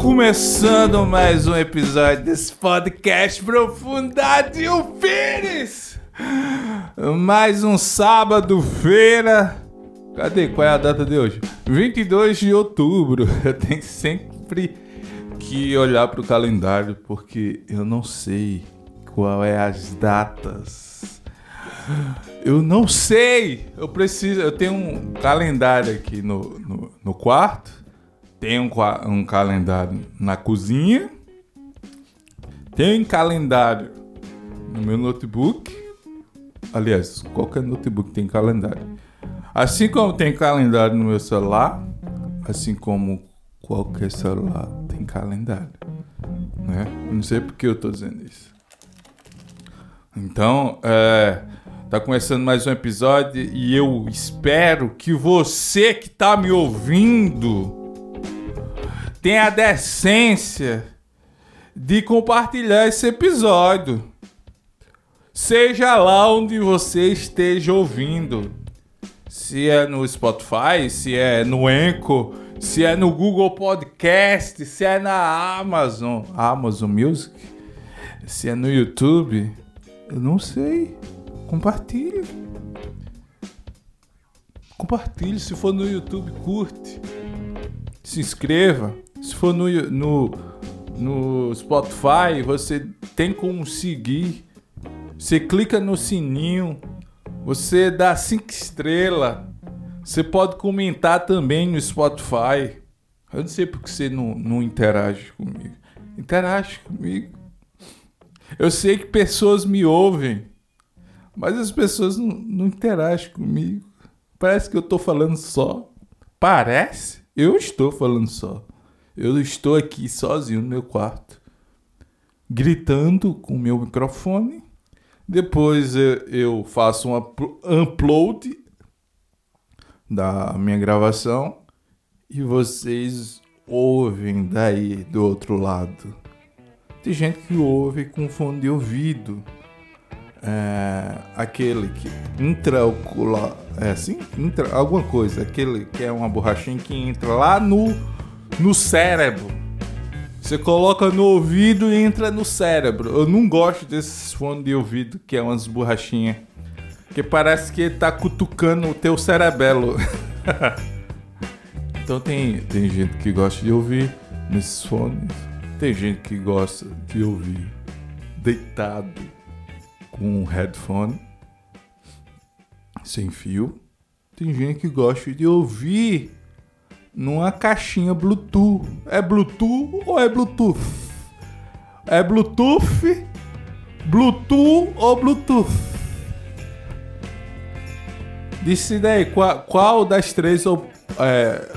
começando mais um episódio desse podcast Profundade o Pires. Mais um sábado, feira. Cadê? Qual é a data de hoje? 22 de outubro. Eu tenho sempre que olhar para o calendário porque eu não sei qual é as datas. Eu não sei. Eu preciso. Eu tenho um calendário aqui no, no, no quarto tem um, calendário na cozinha. Tem um calendário no meu notebook. Aliás, qualquer notebook tem calendário. Assim como tem calendário no meu celular, assim como qualquer celular tem calendário. Né? Não sei porque eu estou dizendo isso. Então, é, tá começando mais um episódio e eu espero que você que está me ouvindo tenha a decência de compartilhar esse episódio. Seja lá onde você esteja ouvindo. Se é no Spotify, se é no Anchor, se é no Google Podcast, se é na Amazon, Amazon Music, se é no YouTube, eu não sei. Compartilhe. Compartilhe, se for no YouTube, curte. Se inscreva. Se for no, no, no Spotify, você tem como seguir. Você clica no sininho, você dá cinco estrelas. Você pode comentar também no Spotify. Eu não sei porque você não, não interage comigo. Interage comigo. Eu sei que pessoas me ouvem, mas as pessoas não, não interagem comigo. Parece que eu estou falando só. Parece? Eu estou falando só. Eu estou aqui sozinho no meu quarto, gritando com o meu microfone. Depois eu faço um upload da minha gravação e vocês ouvem daí do outro lado. Tem gente que ouve com fone de ouvido. É, aquele que intraocular. É assim? Intra, alguma coisa. Aquele que é uma borrachinha que entra lá no no cérebro. Você coloca no ouvido e entra no cérebro. Eu não gosto desses fones de ouvido que é umas borrachinhas. Que parece que tá cutucando o teu cerebelo. então tem, tem gente que gosta de ouvir nesses fones. Tem gente que gosta de ouvir deitado com um headphone sem fio. Tem gente que gosta de ouvir numa caixinha Bluetooth. É Bluetooth ou é Bluetooth? É Bluetooth, Bluetooth ou Bluetooth? Decida aí, qual, qual das três é,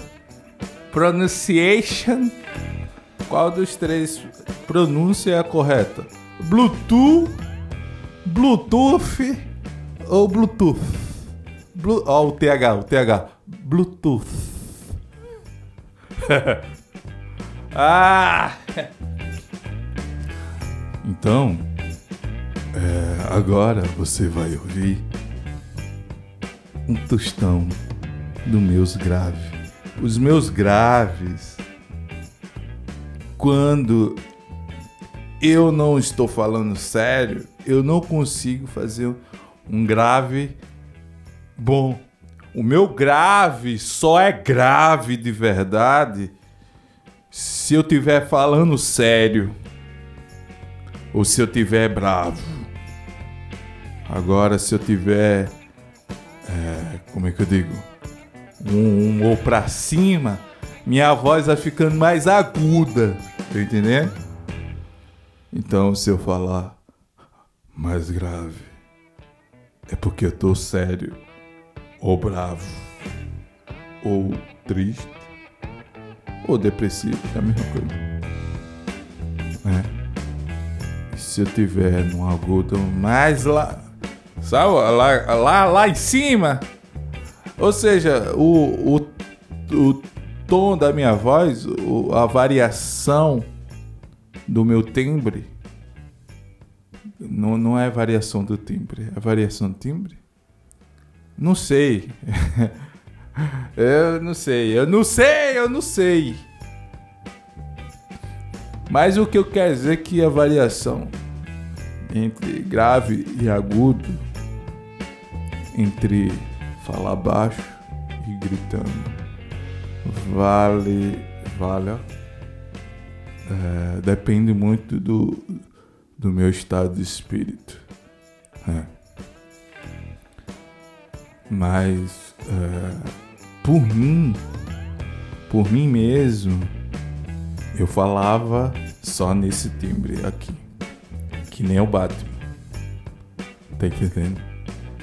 pronunciation, qual dos três pronúncia é a correta? Bluetooth, Bluetooth ou Bluetooth? Blu, ó, o TH, o TH. Bluetooth. ah! Então, é, agora você vai ouvir um tostão do meus graves. Os meus graves, quando eu não estou falando sério, eu não consigo fazer um grave bom. O meu grave só é grave de verdade se eu estiver falando sério ou se eu estiver bravo. Agora, se eu tiver, é, como é que eu digo, um, um ou para cima, minha voz vai ficando mais aguda, tá entendendo? Então, se eu falar mais grave, é porque eu tô sério ou bravo, ou triste, ou depressivo, é a mesma coisa. É. Se eu tiver num agudo mais lá, sabe, lá, lá, lá em cima, ou seja, o, o, o tom da minha voz, o, a variação do meu timbre, não, não é variação do timbre, é variação do timbre não sei. eu não sei, eu não sei, eu não sei. Mas o que eu quero dizer é que a variação entre grave e agudo, entre falar baixo e gritando, vale, vale, é, depende muito do, do meu estado de espírito. É. Mas é, por mim, por mim mesmo, eu falava só nesse timbre aqui. Que nem o Batman. Tá entendendo?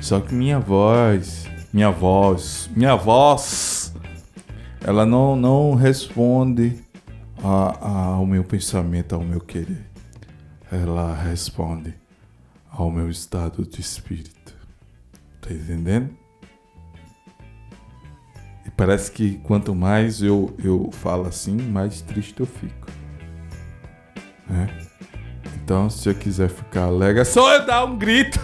Só que minha voz, minha voz, minha voz, ela não, não responde a, a, ao meu pensamento, ao meu querer. Ela responde ao meu estado de espírito. Tá entendendo? E parece que quanto mais eu, eu falo assim, mais triste eu fico. É. Então, se eu quiser ficar alegre, é só eu dar um grito.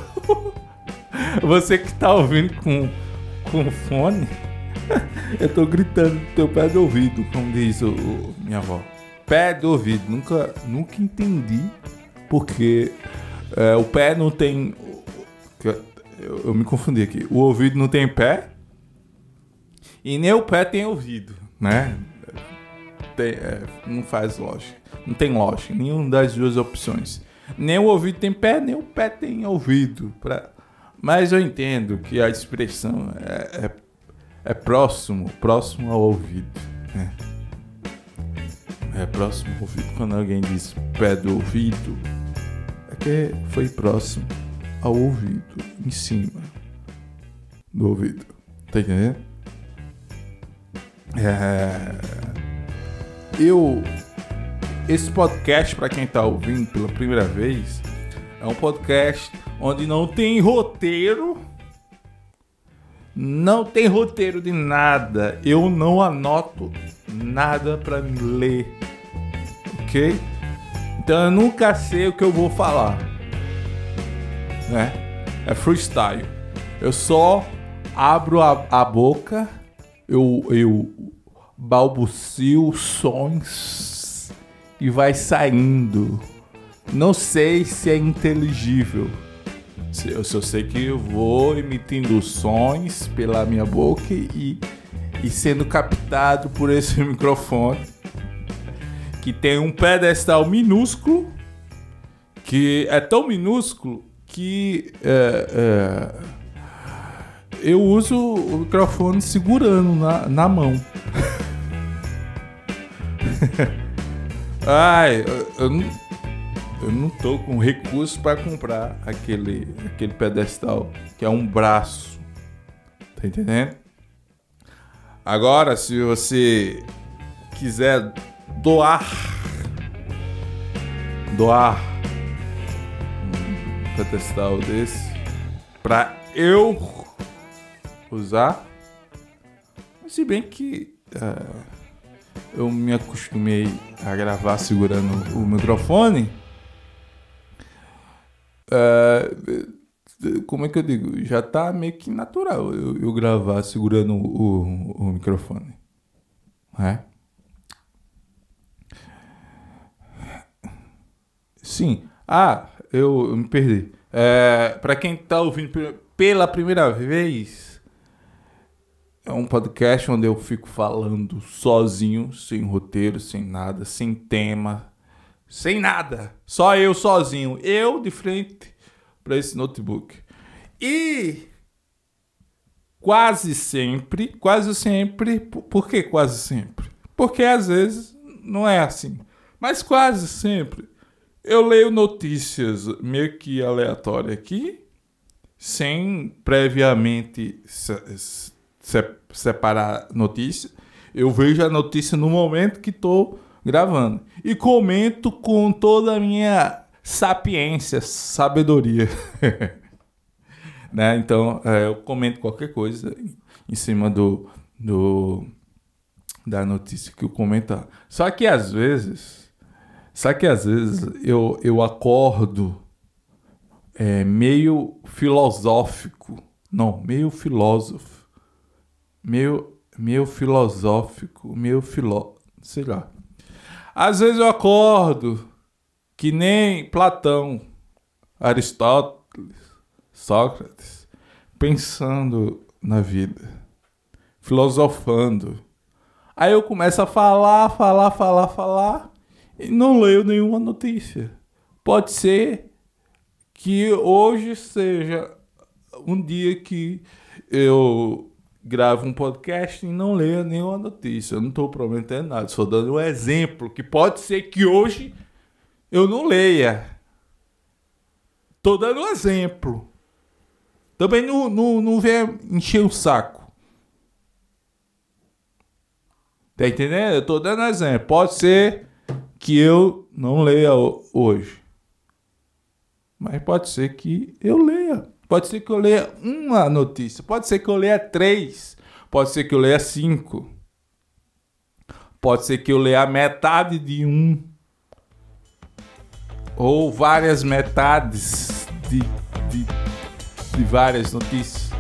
Você que tá ouvindo com, com fone, eu tô gritando no teu pé do ouvido, como diz o, o, minha avó. Pé do ouvido. Nunca, nunca entendi porque é, o pé não tem. Eu, eu me confundi aqui. O ouvido não tem pé e nem o pé tem ouvido, né? Tem, é, não faz lógica. Não tem lógica. Nenhuma das duas opções. Nem o ouvido tem pé, nem o pé tem ouvido. Pra... Mas eu entendo que a expressão é, é, é próximo, próximo ao ouvido. Né? É próximo ao ouvido. Quando alguém diz pé do ouvido, é que foi próximo ao ouvido, em cima do ouvido. Tá entendendo? É... Eu. Esse podcast, para quem tá ouvindo pela primeira vez, é um podcast onde não tem roteiro. Não tem roteiro de nada. Eu não anoto nada para ler. Ok? Então eu nunca sei o que eu vou falar. Né? É freestyle. Eu só abro a, a boca eu, eu balbucio sons e vai saindo. Não sei se é inteligível. Eu só sei que eu vou emitindo sons pela minha boca e, e sendo captado por esse microfone que tem um pedestal minúsculo que é tão minúsculo que é, é, eu uso o microfone segurando na, na mão. Ai, eu, eu, não, eu não tô com recurso para comprar aquele, aquele pedestal que é um braço. Tá entendendo? Agora, se você quiser doar, doar um pedestal desse para eu usar. Se bem que uh, eu me acostumei a gravar segurando o microfone. Uh, como é que eu digo? Já tá meio que natural eu, eu gravar segurando o, o, o microfone. É? Sim. Ah, eu, eu me perdi. É, para quem tá ouvindo pela primeira vez, é um podcast onde eu fico falando sozinho, sem roteiro, sem nada, sem tema, sem nada. Só eu sozinho. Eu de frente para esse notebook. E quase sempre, quase sempre, por que quase sempre? Porque às vezes não é assim. Mas quase sempre eu leio notícias meio que aleatórias aqui, sem previamente separar notícia, eu vejo a notícia no momento que estou gravando e comento com toda a minha sapiência, sabedoria. né? Então, é, eu comento qualquer coisa em cima do, do da notícia que eu comentar. Só que às vezes, só que às vezes eu, eu acordo é, meio filosófico, não, meio filósofo meio, meio filosófico, meio filó, sei lá. Às vezes eu acordo que nem Platão, Aristóteles, Sócrates, pensando na vida, filosofando. Aí eu começo a falar, falar, falar, falar e não leio nenhuma notícia. Pode ser que hoje seja um dia que eu gravo um podcast e não leia nenhuma notícia. Eu não estou prometendo nada, estou dando um exemplo que pode ser que hoje eu não leia. Estou dando um exemplo. Também não, não, não venha encher o saco. Tá entendendo? Eu estou dando exemplo. Pode ser que eu não leia hoje. Mas pode ser que eu leia. Pode ser que eu leia uma notícia. Pode ser que eu leia três. Pode ser que eu leia cinco. Pode ser que eu leia metade de um. Ou várias metades de, de, de várias notícias.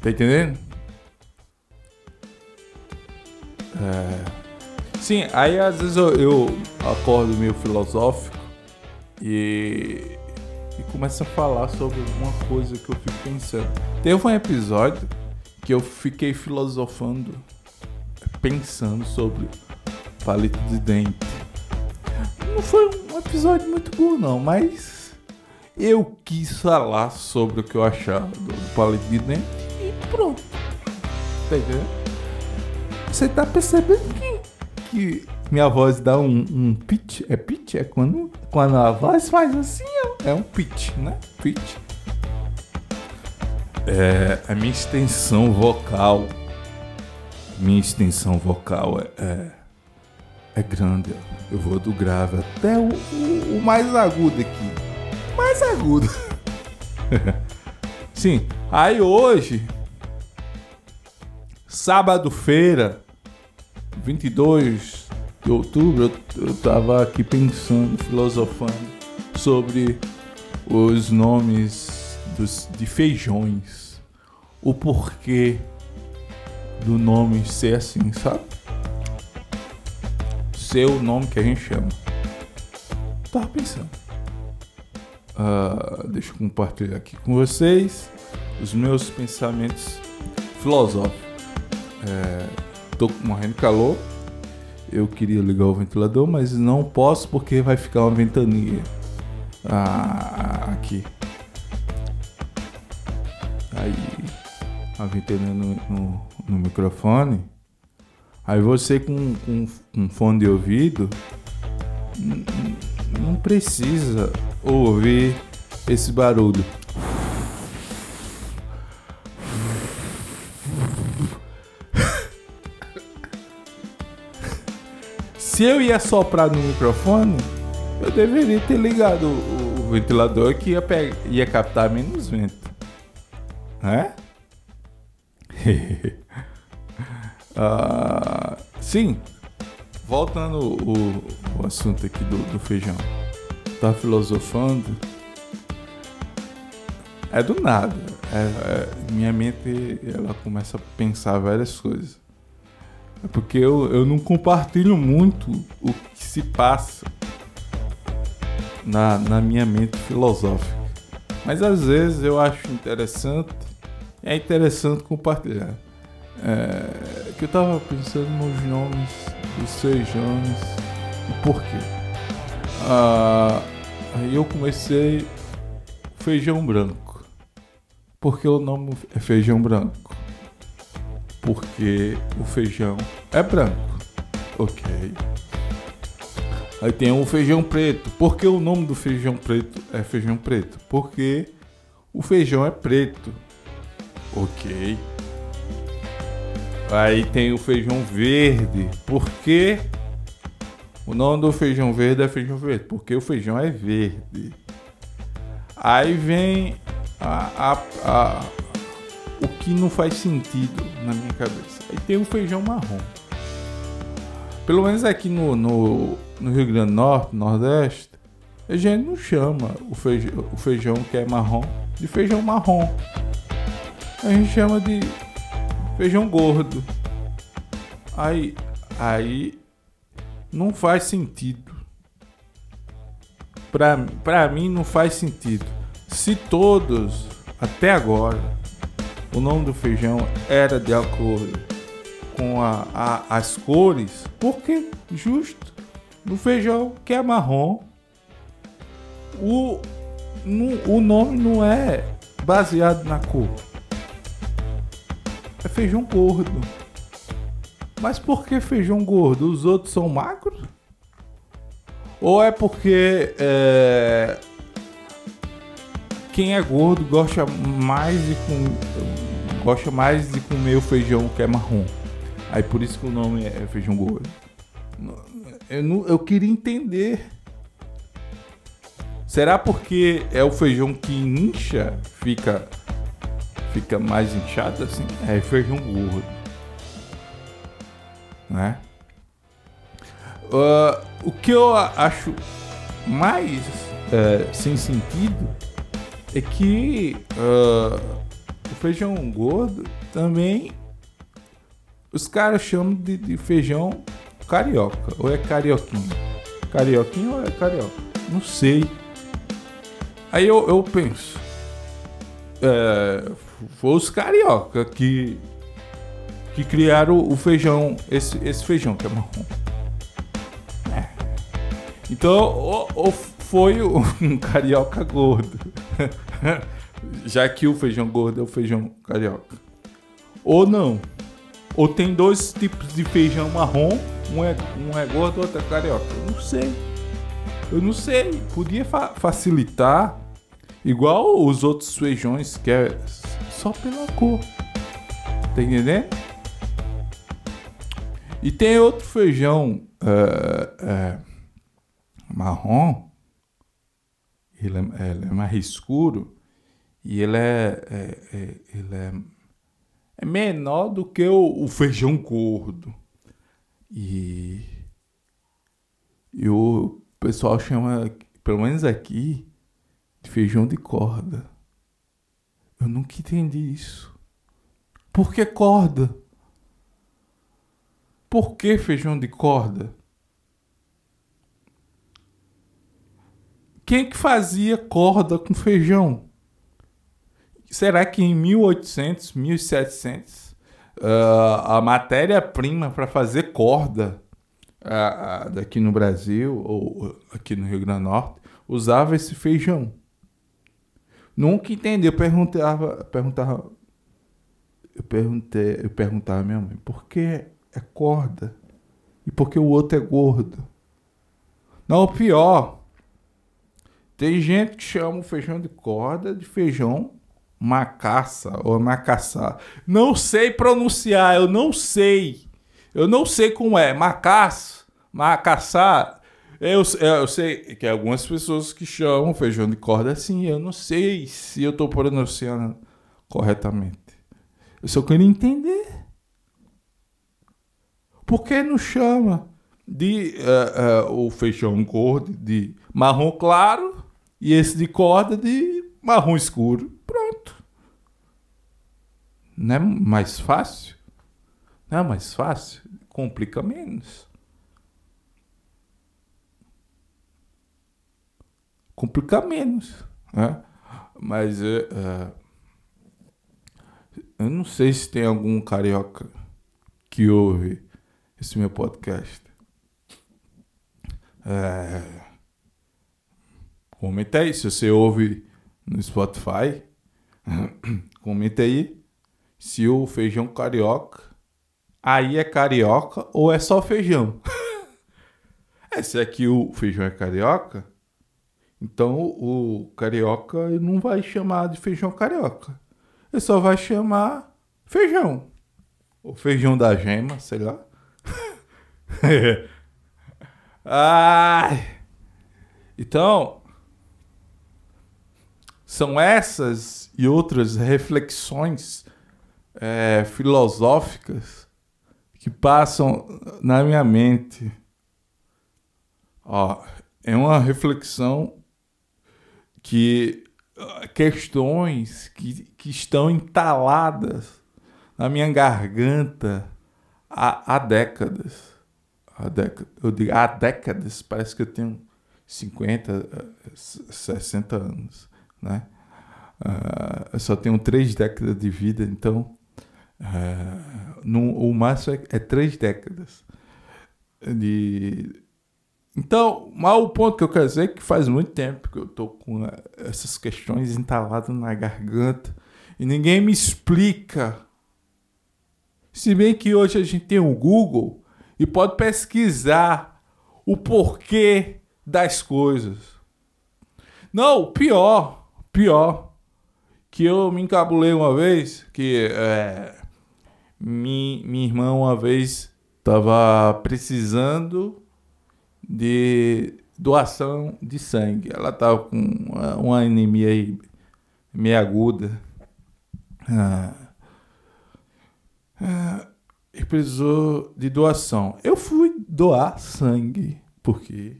Tá entendendo? É... Sim, aí às vezes eu, eu acordo meio filosófico e e começa a falar sobre alguma coisa que eu fico pensando. Teve um episódio que eu fiquei filosofando, pensando sobre palito de dente. Não foi um episódio muito bom, não, mas eu quis falar sobre o que eu achava do palito de dente e pronto. Tá entendendo? Você tá percebendo que, que minha voz dá um, um pitch? É pitch? É quando, quando a voz faz assim, é um pitch, né? Pitch. É, a minha extensão vocal, minha extensão vocal é, é, é grande. Eu vou do grave até o, o, o mais agudo aqui. Mais agudo. Sim, aí hoje, sábado-feira, 22 de outubro, eu, eu tava aqui pensando, filosofando sobre os nomes dos, de feijões. O porquê do nome ser assim, sabe? Ser o nome que a gente chama. Tava pensando. Uh, deixa eu compartilhar aqui com vocês os meus pensamentos filosóficos. É, tô morrendo de calor. Eu queria ligar o ventilador, mas não posso porque vai ficar uma ventania ah, aqui. Aí, a ventania no, no, no, microfone. Aí você com, com, com fone de ouvido não precisa ouvir esse barulho. Se eu ia soprar no microfone, eu deveria ter ligado o, o ventilador que ia, pegar, ia captar menos vento. Né? uh, sim, voltando o, o assunto aqui do, do feijão. Tá filosofando. É do nada. É, é, minha mente ela começa a pensar várias coisas. É porque eu, eu não compartilho muito o que se passa na, na minha mente filosófica. Mas às vezes eu acho interessante, é interessante compartilhar. É, que eu tava pensando nos nomes dos feijões e por quê. Ah, aí eu comecei feijão branco. Porque o nome é feijão branco? Porque o feijão é branco. Ok. Aí tem o feijão preto. Por que o nome do feijão preto é feijão preto? Porque o feijão é preto. Ok. Aí tem o feijão verde. Por que o nome do feijão verde é feijão verde? Porque o feijão é verde. Aí vem a, a, a, o que não faz sentido na minha cabeça. Aí tem o feijão marrom. Pelo menos aqui no, no, no Rio Grande do Norte, Nordeste, a gente não chama o feijão, o feijão que é marrom de feijão marrom. A gente chama de feijão gordo. Aí, aí não faz sentido. Pra, pra mim não faz sentido. Se todos, até agora, o nome do feijão era de acordo com a, a, as cores, porque justo no feijão que é marrom, o, no, o nome não é baseado na cor. É feijão gordo. Mas por que feijão gordo? Os outros são magros? Ou é porque é, quem é gordo gosta mais de com, gosta mais de comer o feijão que é marrom? Aí por isso que o nome é feijão gordo. Eu, não, eu queria entender. Será porque é o feijão que incha, fica fica mais inchado assim? É feijão gordo. Né? Uh, o que eu acho mais uh, sem sentido é que uh, o feijão gordo também os caras chamam de, de, feijão carioca. Ou é carioquinho? Carioquinho ou é carioca? Não sei. Aí eu, eu penso. É, foi os carioca que, que criaram o feijão, esse, esse feijão que é marrom. É. Então, ou, ou foi um carioca gordo. Já que o feijão gordo é o feijão carioca. Ou não. Ou tem dois tipos de feijão marrom, um é, um é gordo, outro é carioca. Eu não sei. Eu não sei. Podia fa facilitar, igual os outros feijões, que é só pela cor. Tá entendendo? E tem outro feijão uh, uh, marrom, ele é, ele é, mais escuro e ele é, é, é ele é é menor do que o, o feijão gordo. E, e o pessoal chama, pelo menos aqui, de feijão de corda. Eu nunca entendi isso. Por que corda? Por que feijão de corda? Quem que fazia corda com feijão? será que em 1800, 1700, uh, a matéria-prima para fazer corda uh, daqui no Brasil ou aqui no Rio Grande do Norte usava esse feijão? Nunca entendi. Eu perguntava, perguntava, eu perguntei, eu perguntava à minha mãe, por que é corda? E por que o outro é gordo? Não, o pior, tem gente que chama o feijão de corda de feijão Macaça ou Macaçá. Não sei pronunciar, eu não sei. Eu não sei como é. Macaço, Macaçá. Eu, eu sei que algumas pessoas que chamam feijão de corda assim, eu não sei se eu estou pronunciando corretamente. Eu só queria entender. Por que não chama de uh, uh, o feijão gordo de marrom claro e esse de corda de marrom escuro? Pronto. Não é mais fácil? Não é mais fácil? Complica menos. Complica menos. Né? Mas é, eu não sei se tem algum carioca que ouve esse meu podcast. É, comenta aí se você ouve no Spotify. Comenta aí se o feijão carioca aí é carioca ou é só feijão. é, se aqui o feijão é carioca, então o carioca não vai chamar de feijão carioca. Ele só vai chamar feijão. O feijão da gema, sei lá. Ai. Então, são essas e outras reflexões é, filosóficas que passam na minha mente. Ó, é uma reflexão que questões que, que estão entaladas na minha garganta há, há décadas. há décadas, eu digo há décadas, parece que eu tenho 50, 60 anos, né? Uh, eu só tenho três décadas de vida, então uh, no, o máximo é, é, três décadas. De... Então, mas o ponto que eu quero dizer é que faz muito tempo que eu tô com essas questões entaladas na garganta e ninguém me explica. Se bem que hoje a gente tem o Google e pode pesquisar o porquê das coisas. Não, pior, pior que eu me encabulei uma vez, que é, minha, minha irmã uma vez estava precisando de doação de sangue. Ela estava com uma, uma anemia aí, meio aguda. Ah, ah, e precisou de doação. Eu fui doar sangue, porque,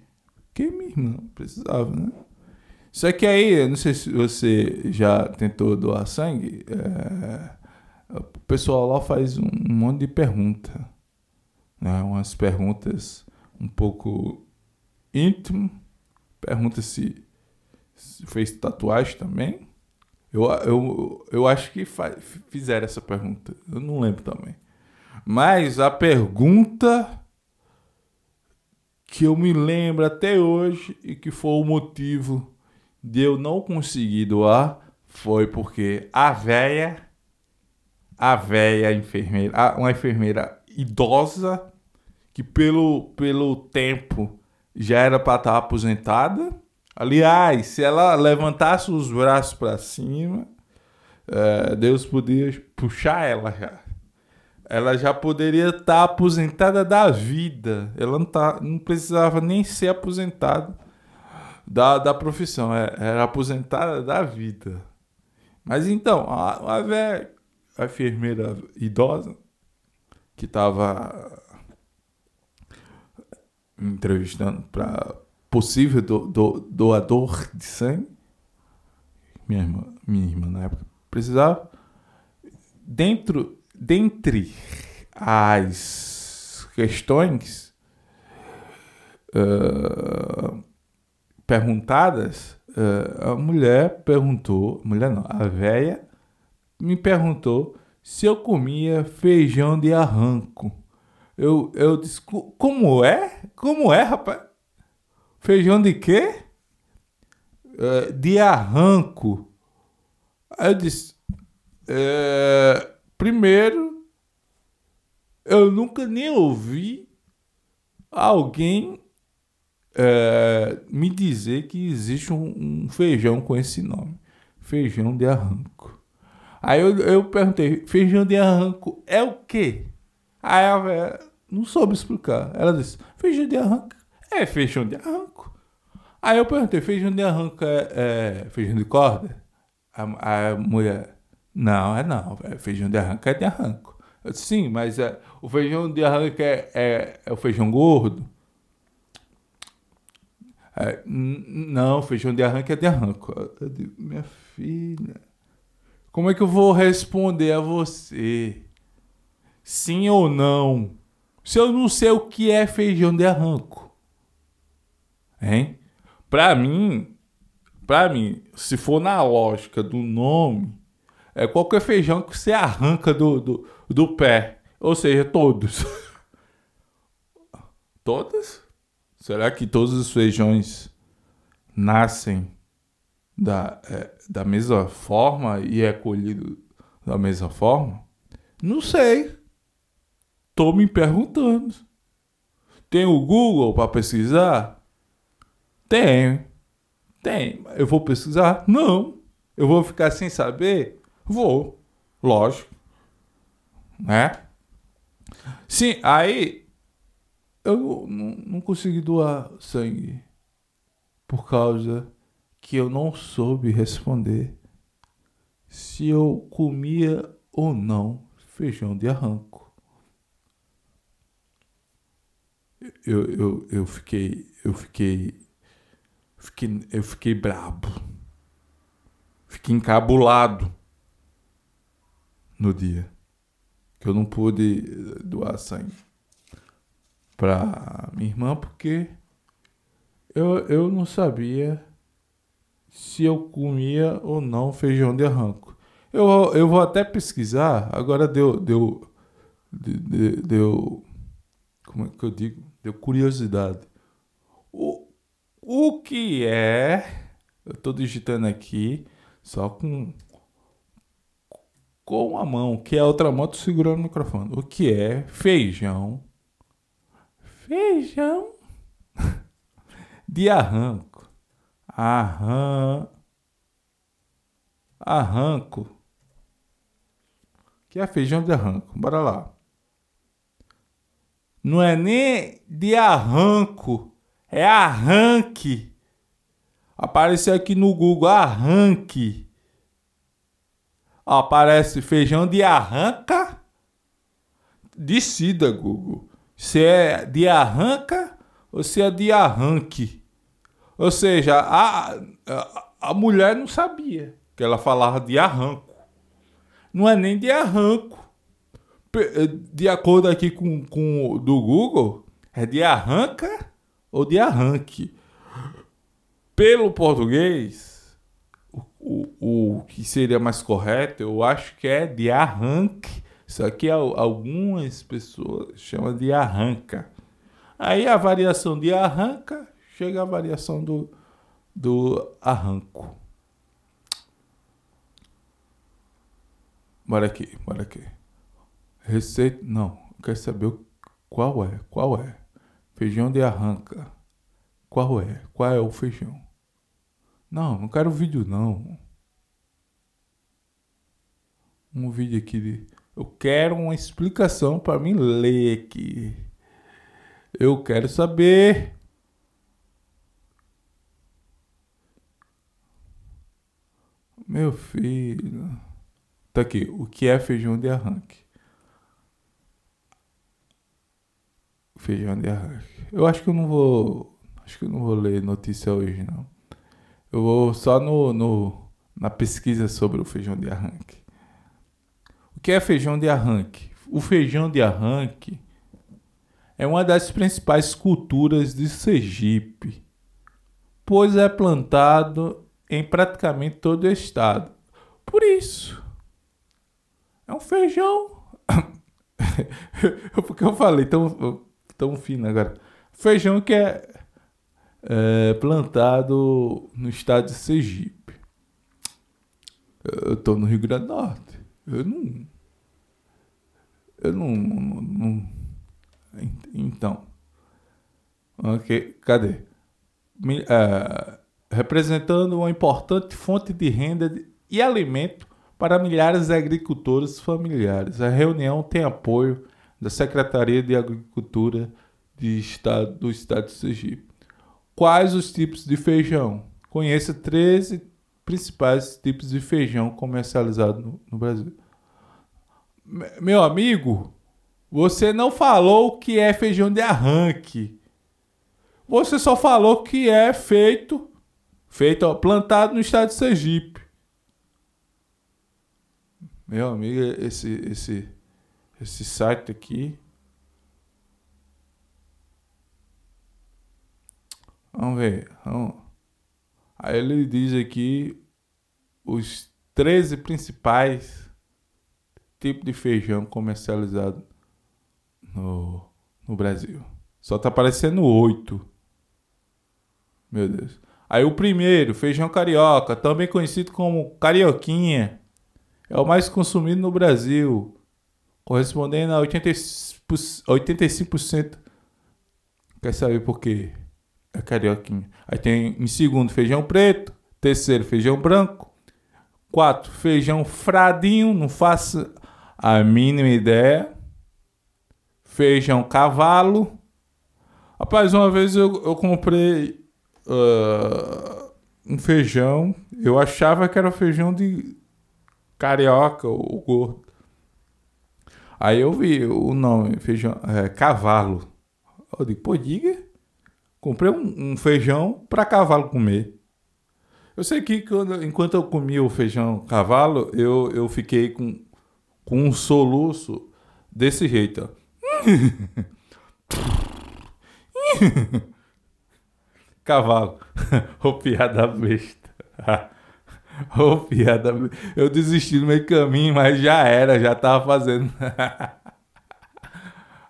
porque minha irmã precisava, né? Só que aí, não sei se você já tentou doar sangue, é, o pessoal lá faz um, um monte de pergunta, né? umas perguntas um pouco íntimo, pergunta se, se fez tatuagem também. Eu, eu, eu acho que faz, fizeram essa pergunta, eu não lembro também. Mas a pergunta que eu me lembro até hoje e que foi o motivo de eu não conseguir doar foi porque a véia, a véia enfermeira, uma enfermeira idosa, que pelo, pelo tempo já era para estar aposentada. Aliás, se ela levantasse os braços para cima, é, Deus podia puxar ela já. Ela já poderia estar aposentada da vida. Ela não, tá, não precisava nem ser aposentada da, da profissão, é, era aposentada da vida. Mas então, a, a velha, a enfermeira idosa, que estava entrevistando para possível do, do, doador de sangue, minha irmã, minha irmã na época precisava, dentro, dentre as questões, uh, perguntadas, uh, a mulher perguntou, mulher não, a véia me perguntou se eu comia feijão de arranco. Eu, eu disse, como é? Como é, rapaz? Feijão de quê? Uh, de arranco. Aí eu disse, uh, primeiro, eu nunca nem ouvi alguém é, me dizer que existe um, um, feijão com esse nome. Feijão de arranco. Aí eu, eu perguntei, feijão de arranco é o quê? Aí a velha não soube explicar. Ela disse, feijão de arranco é feijão de arranco. Aí eu perguntei, feijão de arranco é, é feijão de corda? A, a, mulher, não, é não, é feijão de arranco é de arranco. Eu disse, sim, mas é, o feijão de arranco é, é, é o feijão gordo? É, não, feijão de arranque é de arranco. Eu digo, minha filha, como é que eu vou responder a você? Sim ou não? Se eu não sei o que é feijão de arranco. Hein? Pra mim, pra mim, se for na lógica do nome, é qualquer feijão que você arranca do, do, do pé. Ou seja, todos. Todas? Será que todos os feijões nascem da, é, da mesma forma e é colhido da mesma forma? Não sei. Tô me perguntando. Tem o Google para pesquisar? Tem. Tem. Eu vou pesquisar? Não. Eu vou ficar sem saber? Vou. Lógico. Né? Sim, aí eu não, não consegui doar sangue por causa que eu não soube responder se eu comia ou não feijão de arranco. Eu, eu, eu fiquei, eu fiquei, fiquei, eu fiquei brabo, fiquei encabulado no dia que eu não pude doar sangue. Pra minha irmã porque eu, eu não sabia se eu comia ou não feijão de arranco. Eu, eu vou até pesquisar, agora deu, deu, deu, deu como é que eu digo? Deu curiosidade. O, o que é, eu estou digitando aqui, só com com a mão, que é a outra mão, tô segurando o microfone. O que é feijão? Feijão de arranco. Arran... Arranco. Que é feijão de arranco. Bora lá. Não é nem de arranco, é arranque. Apareceu aqui no Google arranque. Aparece feijão de arranca. Decida, Google. Se é de arranca ou se é de arranque. Ou seja, a, a, a mulher não sabia que ela falava de arranco. Não é nem de arranco. De acordo aqui com, com do Google, é de arranca ou de arranque. Pelo português, o, o que seria mais correto, eu acho que é de arranque. Só que algumas pessoas chamam de arranca. Aí a variação de arranca chega a variação do, do arranco. Bora aqui, bora aqui. Receita. Não, quer saber qual é? Qual é? Feijão de arranca. Qual é? Qual é o feijão? Não, não quero vídeo não. Um vídeo aqui de... Eu quero uma explicação para mim ler aqui. Eu quero saber. Meu filho. Tá aqui. O que é feijão de arranque? Feijão de arranque. Eu acho que eu não vou. Acho que eu não vou ler notícia hoje, não. Eu vou só no, no, na pesquisa sobre o feijão de arranque. Que é feijão de arranque? O feijão de arranque é uma das principais culturas de Sergipe, pois é plantado em praticamente todo o estado. Por isso, é um feijão. Porque eu falei tão, tão fino agora. Feijão que é é, plantado no estado de Sergipe. Eu estou no Rio Grande do Norte. Eu não. Eu não. não, não então. Cadê? É, representando uma importante fonte de renda e alimento para milhares de agricultores familiares. A reunião tem apoio da Secretaria de Agricultura de estado, do Estado de Sergipe. Quais os tipos de feijão? Conheça 13 principais tipos de feijão comercializado no, no Brasil. Meu amigo, você não falou que é feijão de arranque. Você só falou que é feito, feito, ó, plantado no estado de Sergipe. Meu amigo, esse, esse, esse site aqui Vamos ver. Vamos. Aí ele diz aqui os 13 principais tipos de feijão comercializado no, no Brasil. Só tá aparecendo oito. Meu Deus. Aí o primeiro, feijão carioca, também conhecido como carioquinha, é o mais consumido no Brasil, correspondendo a 85%. Quer saber por quê? É carioquinha. Aí tem em segundo feijão preto, terceiro feijão branco, quatro feijão fradinho, não faço a mínima ideia. Feijão cavalo. Rapaz, uma vez eu, eu comprei uh, um feijão, eu achava que era feijão de carioca ou gordo. Aí eu vi o nome, feijão, é, cavalo. Eu digo, pô, diga. Comprei um, um feijão para cavalo comer. Eu sei que quando, enquanto eu comia o feijão cavalo, eu, eu fiquei com, com um soluço desse jeito. Cavalo. Ô piada besta. Ô piada besta. Eu desisti no meio do caminho, mas já era, já tava fazendo.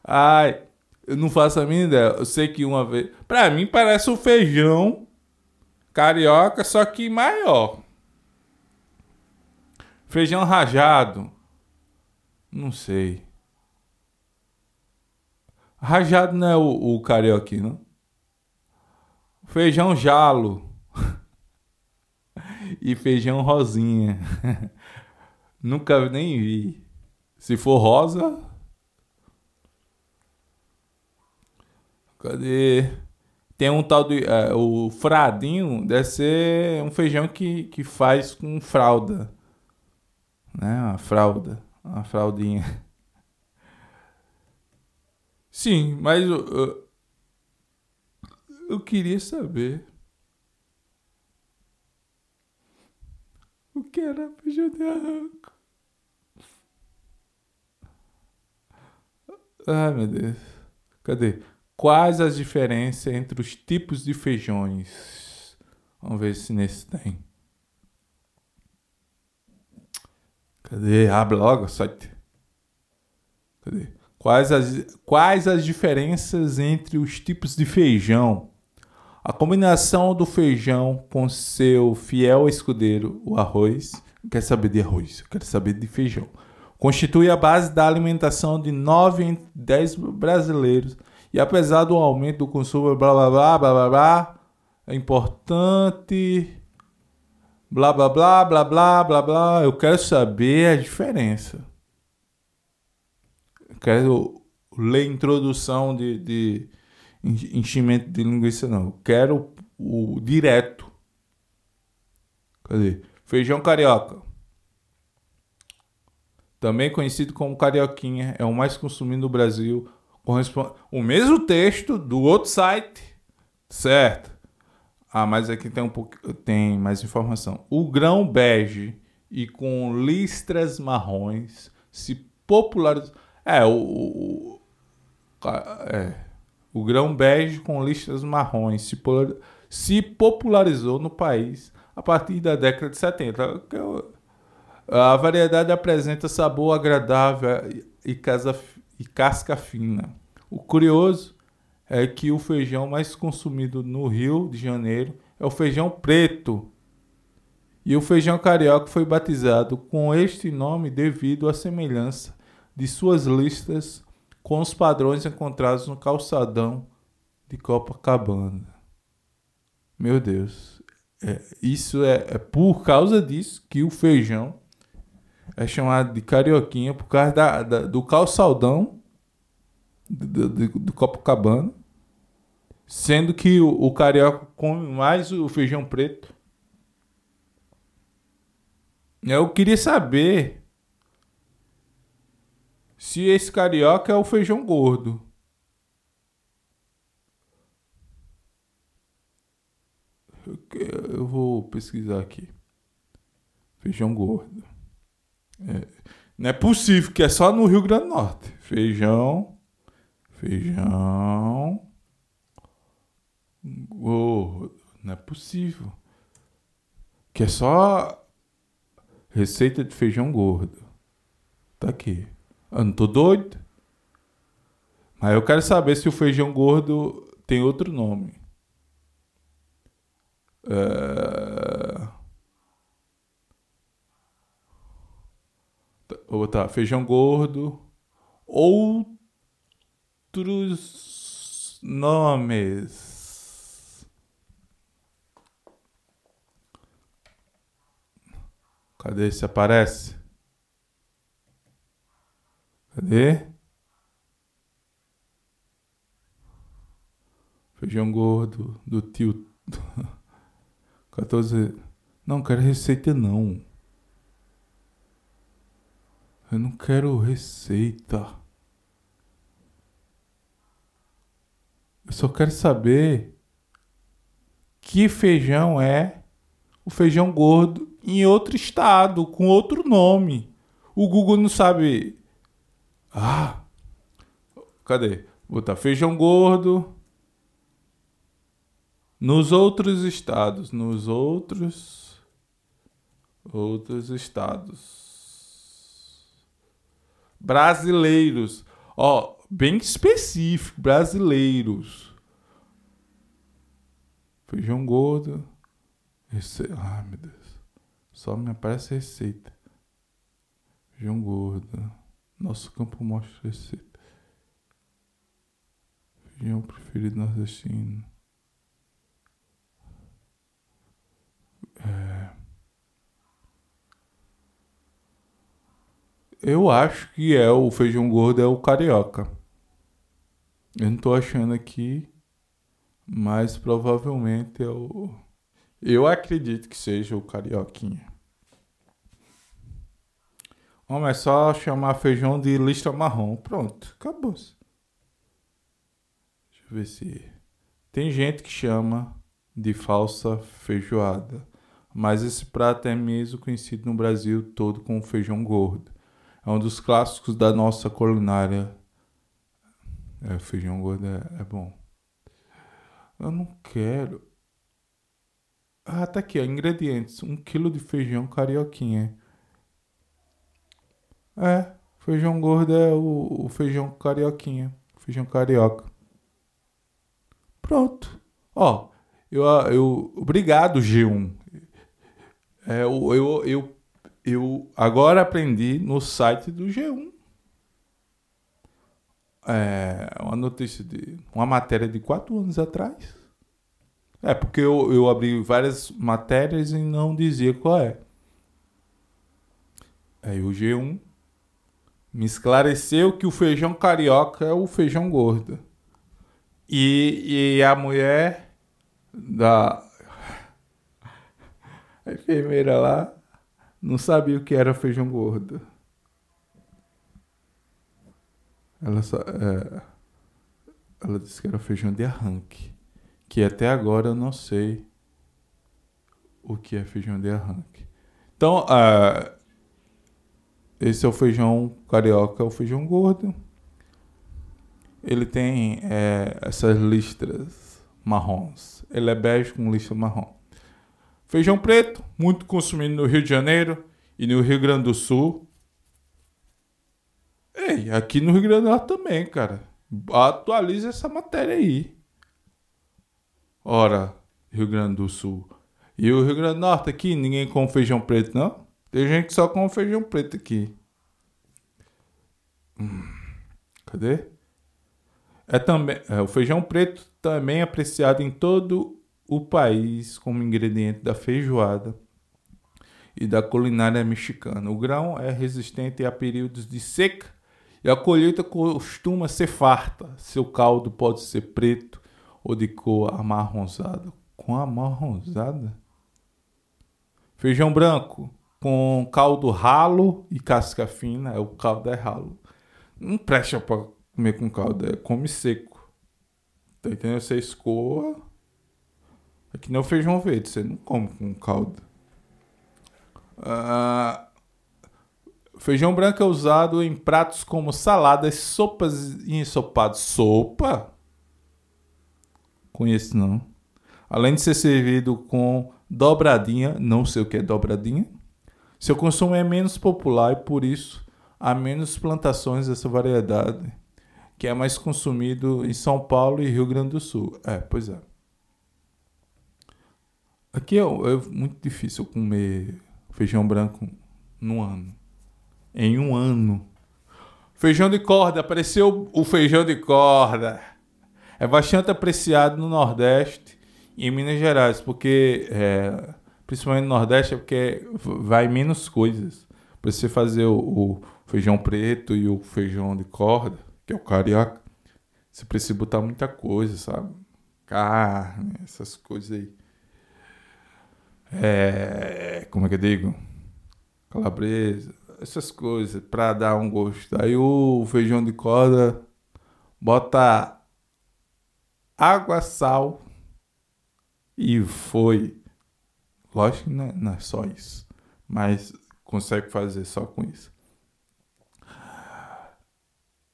Ai, eu não faço a minha ideia. Eu sei que uma vez. Pra mim parece um feijão carioca, só que maior. Feijão rajado. Não sei. Rajado não é o, o carioca, não? Feijão jalo. e feijão rosinha. Nunca nem vi. Se for rosa. Cadê? Tem um tal de. Uh, o fradinho deve ser um feijão que, que faz com fralda. Né? Uma fralda. Uma fraldinha. Sim, mas eu, eu queria saber. O que era feijão de arranco? Ai meu Deus. Cadê? Quais as diferenças entre os tipos de feijões? Vamos ver se nesse tem. Cadê? Abre logo site. Cadê? Quais as, quais as diferenças entre os tipos de feijão? A combinação do feijão com seu fiel escudeiro, o arroz. Não quero saber de arroz, eu quero saber de feijão. Constitui a base da alimentação de 9 em 10 brasileiros. E apesar do aumento do consumo, blá blá blá blá blá, blá é importante. Blá blá blá blá blá blá blá. Eu quero saber a diferença quero ler introdução de, de enchimento de linguiça, não. Eu quero o, o direto. Cadê? Feijão carioca. Também conhecido como carioquinha, é o mais consumido no Brasil. Corresponde... O mesmo texto do outro site, certo? Ah, mas aqui tem um pouco, tem mais informação. O grão bege e com listras marrons se popularizou. É, o, o, é, o grão bege com listas marrons se, se popularizou no país a partir da década de 70. A variedade apresenta sabor agradável e, casa, e casca fina. O curioso é que o feijão mais consumido no Rio de Janeiro é o feijão preto. E o feijão carioca foi batizado com este nome devido à semelhança de suas listas com os padrões encontrados no calçadão de Copacabana. Meu Deus, é, isso é, é, por causa disso que o feijão é chamado de carioquinha por causa da, da do calçadão do, do, do, Copacabana, sendo que o, o carioca come mais o feijão preto. Eu queria saber se esse carioca é o feijão gordo. Eu vou pesquisar aqui. Feijão gordo. É, não é possível que é só no Rio Grande do Norte. Feijão. Feijão. Gordo. Não é possível. Que é só receita de feijão gordo. Tá aqui. Eu não tô doido. Mas eu quero saber se o feijão gordo tem outro nome. É... Vou botar feijão gordo. Outros nomes. Cadê se aparece? Cadê? Feijão gordo do tio. 14. Não, quero receita não. Eu não quero receita. Eu só quero saber que feijão é o feijão gordo em outro estado, com outro nome. O Google não sabe ah! Cadê? Botar feijão gordo. Nos outros estados, nos outros outros estados brasileiros, ó, bem específico, brasileiros. Feijão gordo. Rece... Ai, meu Deus. Só me aparece receita. Feijão gordo. Nosso campo mostra receita. Feijão preferido nordestino. É... Eu acho que é o feijão gordo é o carioca. Eu não tô achando aqui, mas provavelmente é o. Eu acredito que seja o carioquinha. Vamos é só chamar feijão de lista marrom. Pronto, acabou. -se. Deixa eu ver se. Tem gente que chama de falsa feijoada, mas esse prato é mesmo conhecido no Brasil todo como feijão gordo. É um dos clássicos da nossa culinária. É, feijão gordo é, é bom. Eu não quero. Ah, tá aqui, ó, ingredientes. Um quilo de feijão carioquinha. É, feijão gordo é o, o feijão carioquinha. Feijão carioca. Pronto. Ó, eu, eu, obrigado, G1. É, eu, eu, eu, eu agora aprendi no site do G1. É, uma notícia de. Uma matéria de quatro anos atrás. É, porque eu, eu abri várias matérias e não dizia qual é. Aí o G1 me esclareceu que o feijão carioca é o feijão gordo. E, e a mulher da a enfermeira lá não sabia o que era feijão gordo. Ela só, é, ela disse que era feijão de arranque, que até agora eu não sei o que é feijão de arranque. Então, uh, esse é o feijão carioca, é o feijão gordo. Ele tem é, essas listras marrons. Ele é bege com listra marrom. Feijão preto, muito consumido no Rio de Janeiro e no Rio Grande do Sul. Ei, aqui no Rio Grande do Norte também, cara. Atualize essa matéria aí. Ora, Rio Grande do Sul. E o Rio Grande do Norte aqui, ninguém come feijão preto, não? Tem gente que só come feijão preto aqui. Hum, cadê? É também, é, o feijão preto também é apreciado em todo o país como ingrediente da feijoada e da culinária mexicana. O grão é resistente a períodos de seca e a colheita costuma ser farta. Seu caldo pode ser preto ou de cor amarronzada. Com amarronzada? Feijão branco com caldo ralo e casca fina. É, o caldo é ralo. Não presta pra comer com caldo, é come seco. Tá entendendo? Você escoa. É que nem o feijão verde, você não come com caldo. Ah, feijão branco é usado em pratos como saladas, sopas e ensopados. Sopa? Conheço não. Além de ser servido com dobradinha, não sei o que é dobradinha. Seu consumo é menos popular e por isso há menos plantações dessa variedade, que é mais consumido em São Paulo e Rio Grande do Sul. É, pois é. Aqui é, é muito difícil comer feijão branco no ano. Em um ano. Feijão de corda, apareceu o feijão de corda. É bastante apreciado no Nordeste e em Minas Gerais, porque é, principalmente no Nordeste, é porque vai menos coisas. Para você fazer o, o, feijão preto e o feijão de corda, que é o carioca, você precisa botar muita coisa, sabe? Carne, essas coisas aí. É, como é que eu digo? Calabresa, essas coisas, para dar um gosto. Aí o feijão de corda bota água, sal e foi. Lógico que não é, não é só isso, mas consegue fazer só com isso.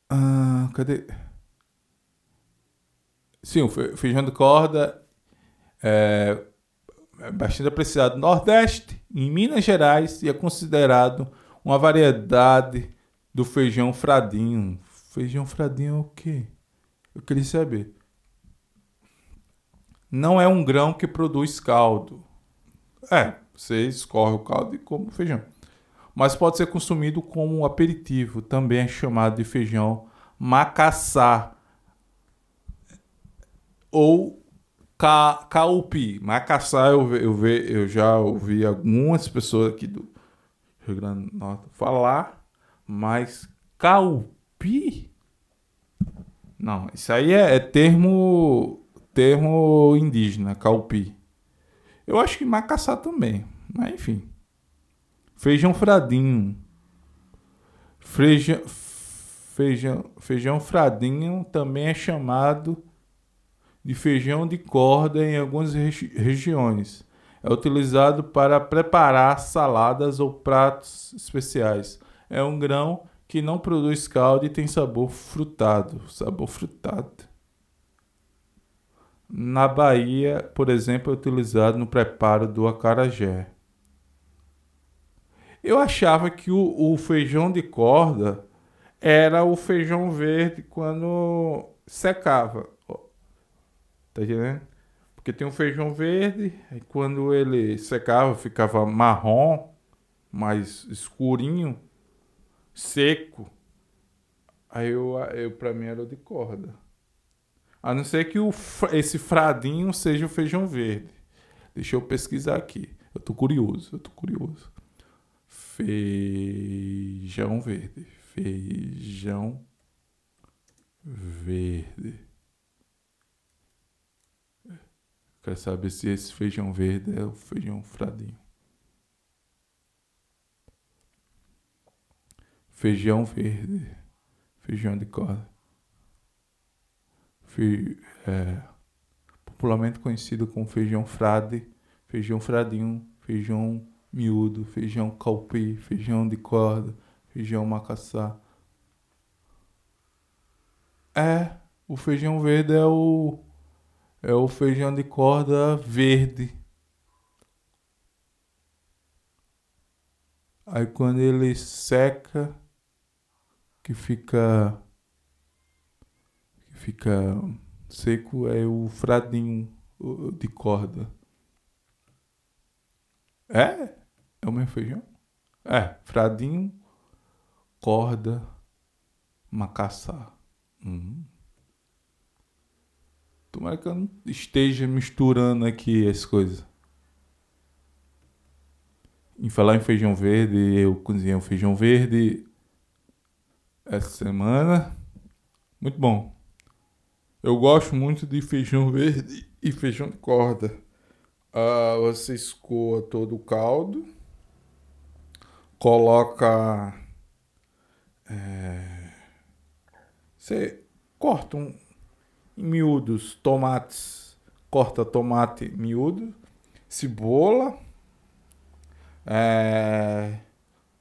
Ah, cadê? Sim, o feijão de corda É, é bastante apreciado no Nordeste, em Minas Gerais, e é considerado uma variedade do feijão fradinho. Feijão fradinho é o quê? Eu queria saber. Não é um grão que produz caldo. É, você escorre o caldo e come feijão. Mas pode ser consumido como aperitivo, também é chamado de feijão macaçá ou ca, caupi. Macaçá eu, eu, eu já ouvi algumas pessoas aqui do Rio Grande do Norte falar, mas caupi? Não, isso aí é, é termo termo indígena, caupi. Eu acho que macaçá também, mas enfim. Feijão fradinho. Feijão, feijão, feijão fradinho também é chamado de feijão de corda em algumas regi regiões. É utilizado para preparar saladas ou pratos especiais. É um grão que não produz caldo e tem sabor frutado. Sabor frutado. Na Bahia, por exemplo, é utilizado no preparo do acarajé. Eu achava que o, o feijão de corda era o feijão verde quando secava. Tá entendendo? Porque tem um feijão verde, e quando ele secava, ficava marrom, mais escurinho, seco. Aí eu, eu para mim era de corda. A não ser que o, esse fradinho seja o feijão verde. Deixa eu pesquisar aqui. Eu tô curioso, eu tô curioso. Feijão verde. Feijão verde. Quero saber se esse feijão verde é o feijão fradinho. Feijão verde. Feijão de corda. Fe, é, popularmente conhecido como feijão frade, feijão fradinho, feijão miúdo, feijão calpi, feijão de corda, feijão macaçá. É, o feijão verde é o é o feijão de corda verde. Aí quando ele seca, que fica que fica seco é o fradinho de corda. É? É o mesmo feijão? É, fradinho, corda, macaçá. Uhum. Tomara que eu não esteja misturando aqui as coisas. Em falar em feijão verde, eu cozinhei um feijão verde essa semana. Muito bom. Eu gosto muito de feijão verde e feijão de corda. Uh, você escoa todo o caldo, coloca. É, você corta um, miúdos tomates, corta tomate miúdo, cebola, é,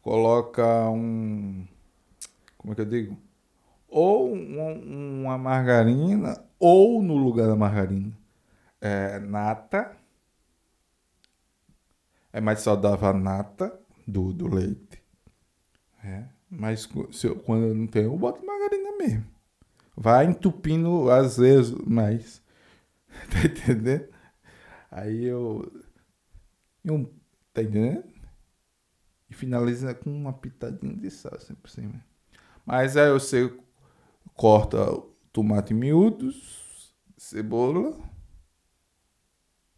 coloca um. Como é que eu digo? Ou um, uma margarina, ou no lugar da margarina, é, nata. É mais saudável a nata do, do leite. É, mas se eu, quando eu não tenho, eu boto margarina mesmo. Vai entupindo às vezes mais. Tá entendendo? Aí eu. eu tá entendendo? E finaliza com uma pitadinha de sal assim por cima. Mas aí você corta tomate miúdos, cebola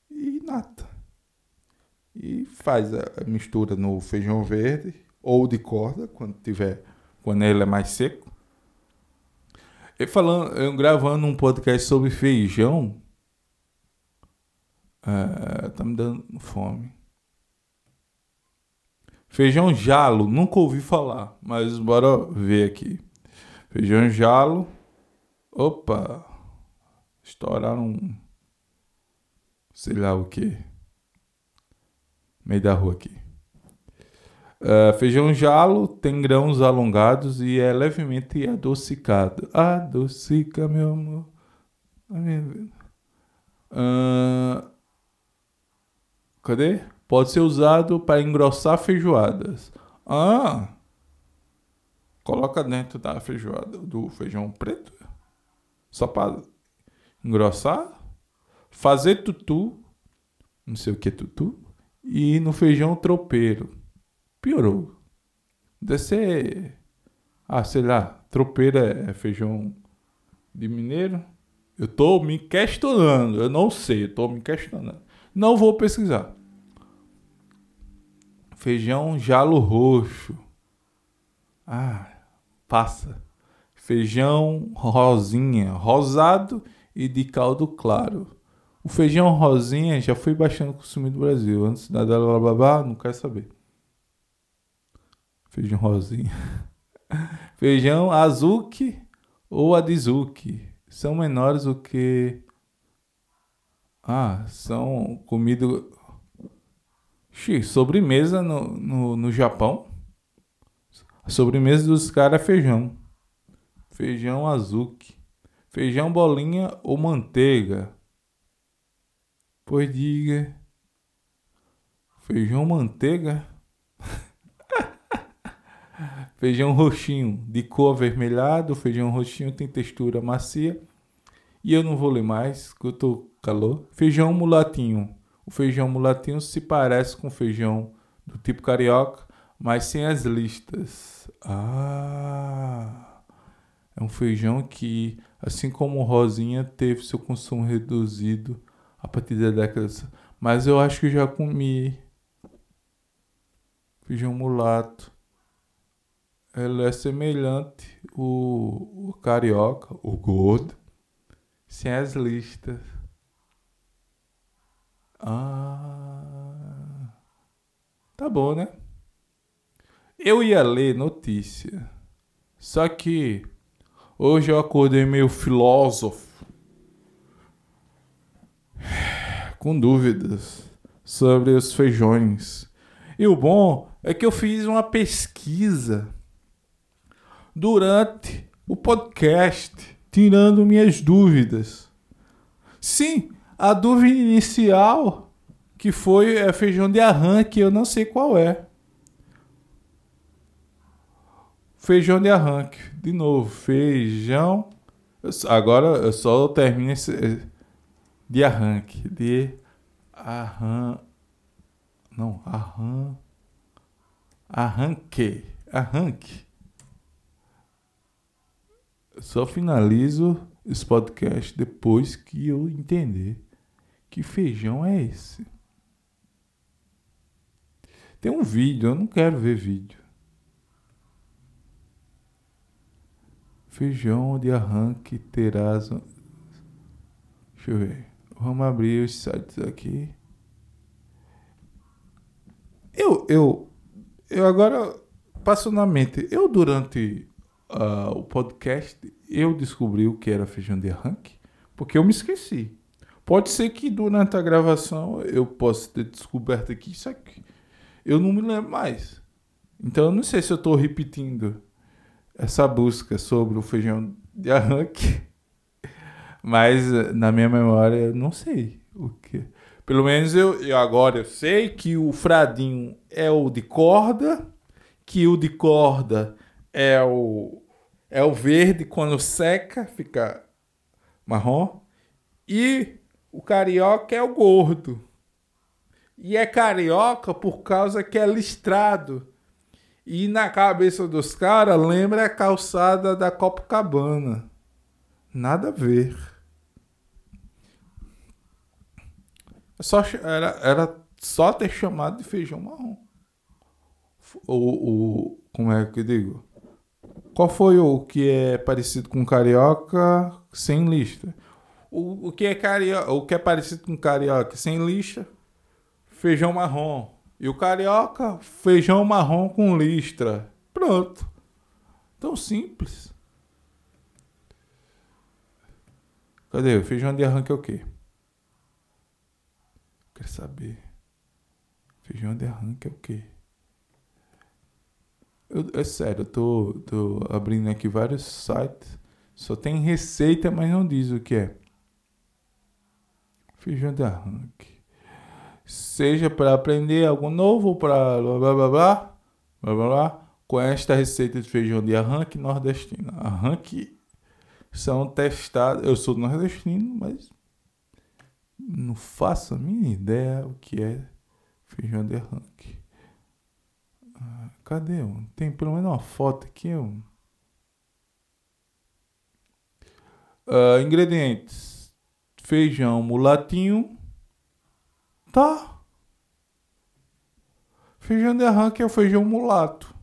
e nata. E faz a mistura no feijão verde ou de corda, quando tiver, quando ele é mais seco. E falando, eu gravando um podcast sobre feijão, é, tá me dando fome. Feijão jalo, nunca ouvi falar, mas bora ver aqui. Feijão jalo. Opa! Estouraram. Sei lá o que. Meio da rua aqui. Uh, feijão jalo tem grãos alongados e é levemente adocicado. Adocica, meu amor. Uh, Cadê? Pode ser usado para engrossar feijoadas. Ah! Coloca dentro da feijoada, do feijão preto. Só para engrossar. Fazer tutu. Não sei o que é tutu. E no feijão tropeiro. Piorou. Deve ser. Ah, sei lá. Tropeiro é feijão de mineiro. Eu tô me questionando. Eu não sei. Eu tô me questionando. Não vou pesquisar. Feijão jalo roxo. Ah, passa. Feijão rosinha, rosado e de caldo claro. O feijão rosinha já foi bastante consumido no Brasil. Antes da blá blá blá, não quero saber. Feijão rosinha. Feijão azuki ou adizuki são menores do que. Ah, são comida. sobremesa no, no, no Japão. A sobremesa dos caras é feijão. Feijão azuki. Feijão bolinha ou manteiga. Pois diga. Feijão manteiga? Feijão roxinho, de cor avermelhado. Feijão roxinho tem textura macia. E eu não vou ler mais, que eu tô calor. Feijão mulatinho. O feijão mulatinho se parece com feijão do tipo carioca, mas sem as listas. Ah! É um feijão que, assim como o rosinha, teve seu consumo reduzido a partir da década. Mas eu acho que já comi feijão mulato. Ele é semelhante o, o carioca, o gordo, sem as listas. Ah, tá bom, né? Eu ia ler notícia, só que hoje eu acordei meio filósofo, com dúvidas sobre os feijões. E o bom é que eu fiz uma pesquisa durante o podcast, tirando minhas dúvidas. Sim, a dúvida inicial que foi é feijão de arranque, eu não sei qual é. Feijão de arranque, de novo, feijão. Agora eu só termino esse de arranque, de arran não, arran arranque, arranque. Só finalizo esse podcast depois que eu entender que feijão é esse. Tem um vídeo, eu não quero ver vídeo. Feijão de arranque terás. Deixa eu ver. Vamos abrir os sites aqui. Eu, eu, eu agora passo na mente. Eu durante uh, o podcast, eu descobri o que era feijão de arranque, porque eu me esqueci. Pode ser que durante a gravação eu possa ter descoberto aqui isso aqui. Eu não me lembro mais. Então eu não sei se eu estou repetindo essa busca sobre o feijão de arranque. Mas na minha memória eu não sei o que. Pelo menos eu, eu agora eu sei que o fradinho é o de corda, que o de corda é o é o verde quando seca, fica marrom. E o carioca é o gordo. E é carioca por causa que é listrado. E na cabeça dos caras lembra a calçada da Copacabana. Nada a ver. É só, era, era só ter chamado de feijão marrom. O, o, como é que eu digo? Qual foi o que é parecido com carioca sem lista? O, o, que é carioca, o que é parecido com carioca sem lista? Feijão marrom. E o carioca, feijão marrom com listra. Pronto. Tão simples. Cadê? O feijão de arranque é o quê? Quer saber? Feijão de arranque é o quê? Eu, é sério, eu tô, tô abrindo aqui vários sites. Só tem receita, mas não diz o que é. Feijão de arranque. seja para aprender algo novo para blá blá blá blá, blá blá blá, com esta receita de feijão de arranque nordestino. Arranque são testados. Eu sou nordestino, mas não faço a minha ideia o que é feijão de arranque. Cadê? Tem pelo menos uma foto aqui. Uh, ingredientes: feijão mulatinho. Tá. Feijão de arranque é o feijão mulato.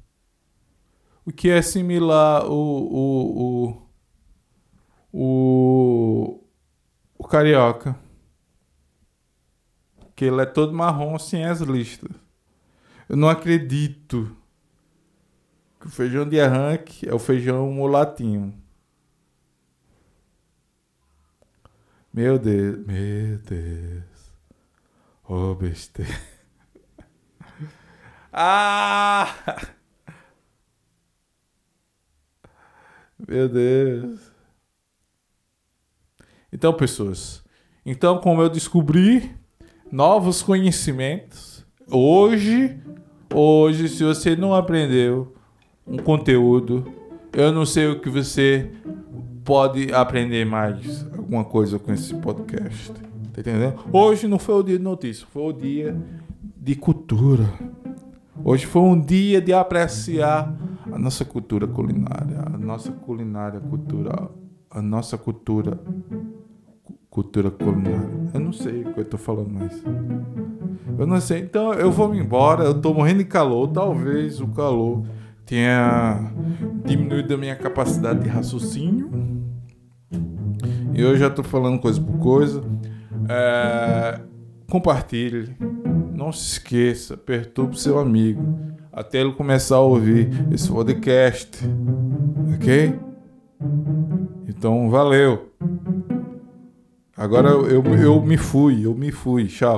O que é similar o, o, o, o, o carioca. Que ele é todo marrom sem as listas. Eu não acredito que o feijão de arranque é o feijão mulatinho. Meu Deus, meu Deus. Ô oh, besteira. ah! Meu Deus. Então, pessoas, então como eu descobri novos conhecimentos, hoje, hoje, se você não aprendeu um conteúdo, eu não sei o que você pode aprender mais alguma coisa com esse podcast. Tá entendendo? Hoje não foi o dia de notícia, foi o dia de cultura. Hoje foi um dia de apreciar a nossa cultura culinária, a nossa culinária cultural, a nossa cultura cultura culinária. Eu não sei o que eu tô falando mais. Eu não sei. Então eu vou embora, eu tô morrendo de calor, talvez o calor tenha diminuído a minha capacidade de raciocínio. E eu já tô falando coisa por coisa. É, compartilhe. Não se esqueça, perturbe seu amigo até ele começar a ouvir esse podcast. Ok? Então, valeu. Agora eu, eu, me fui, eu me fui. Tchau.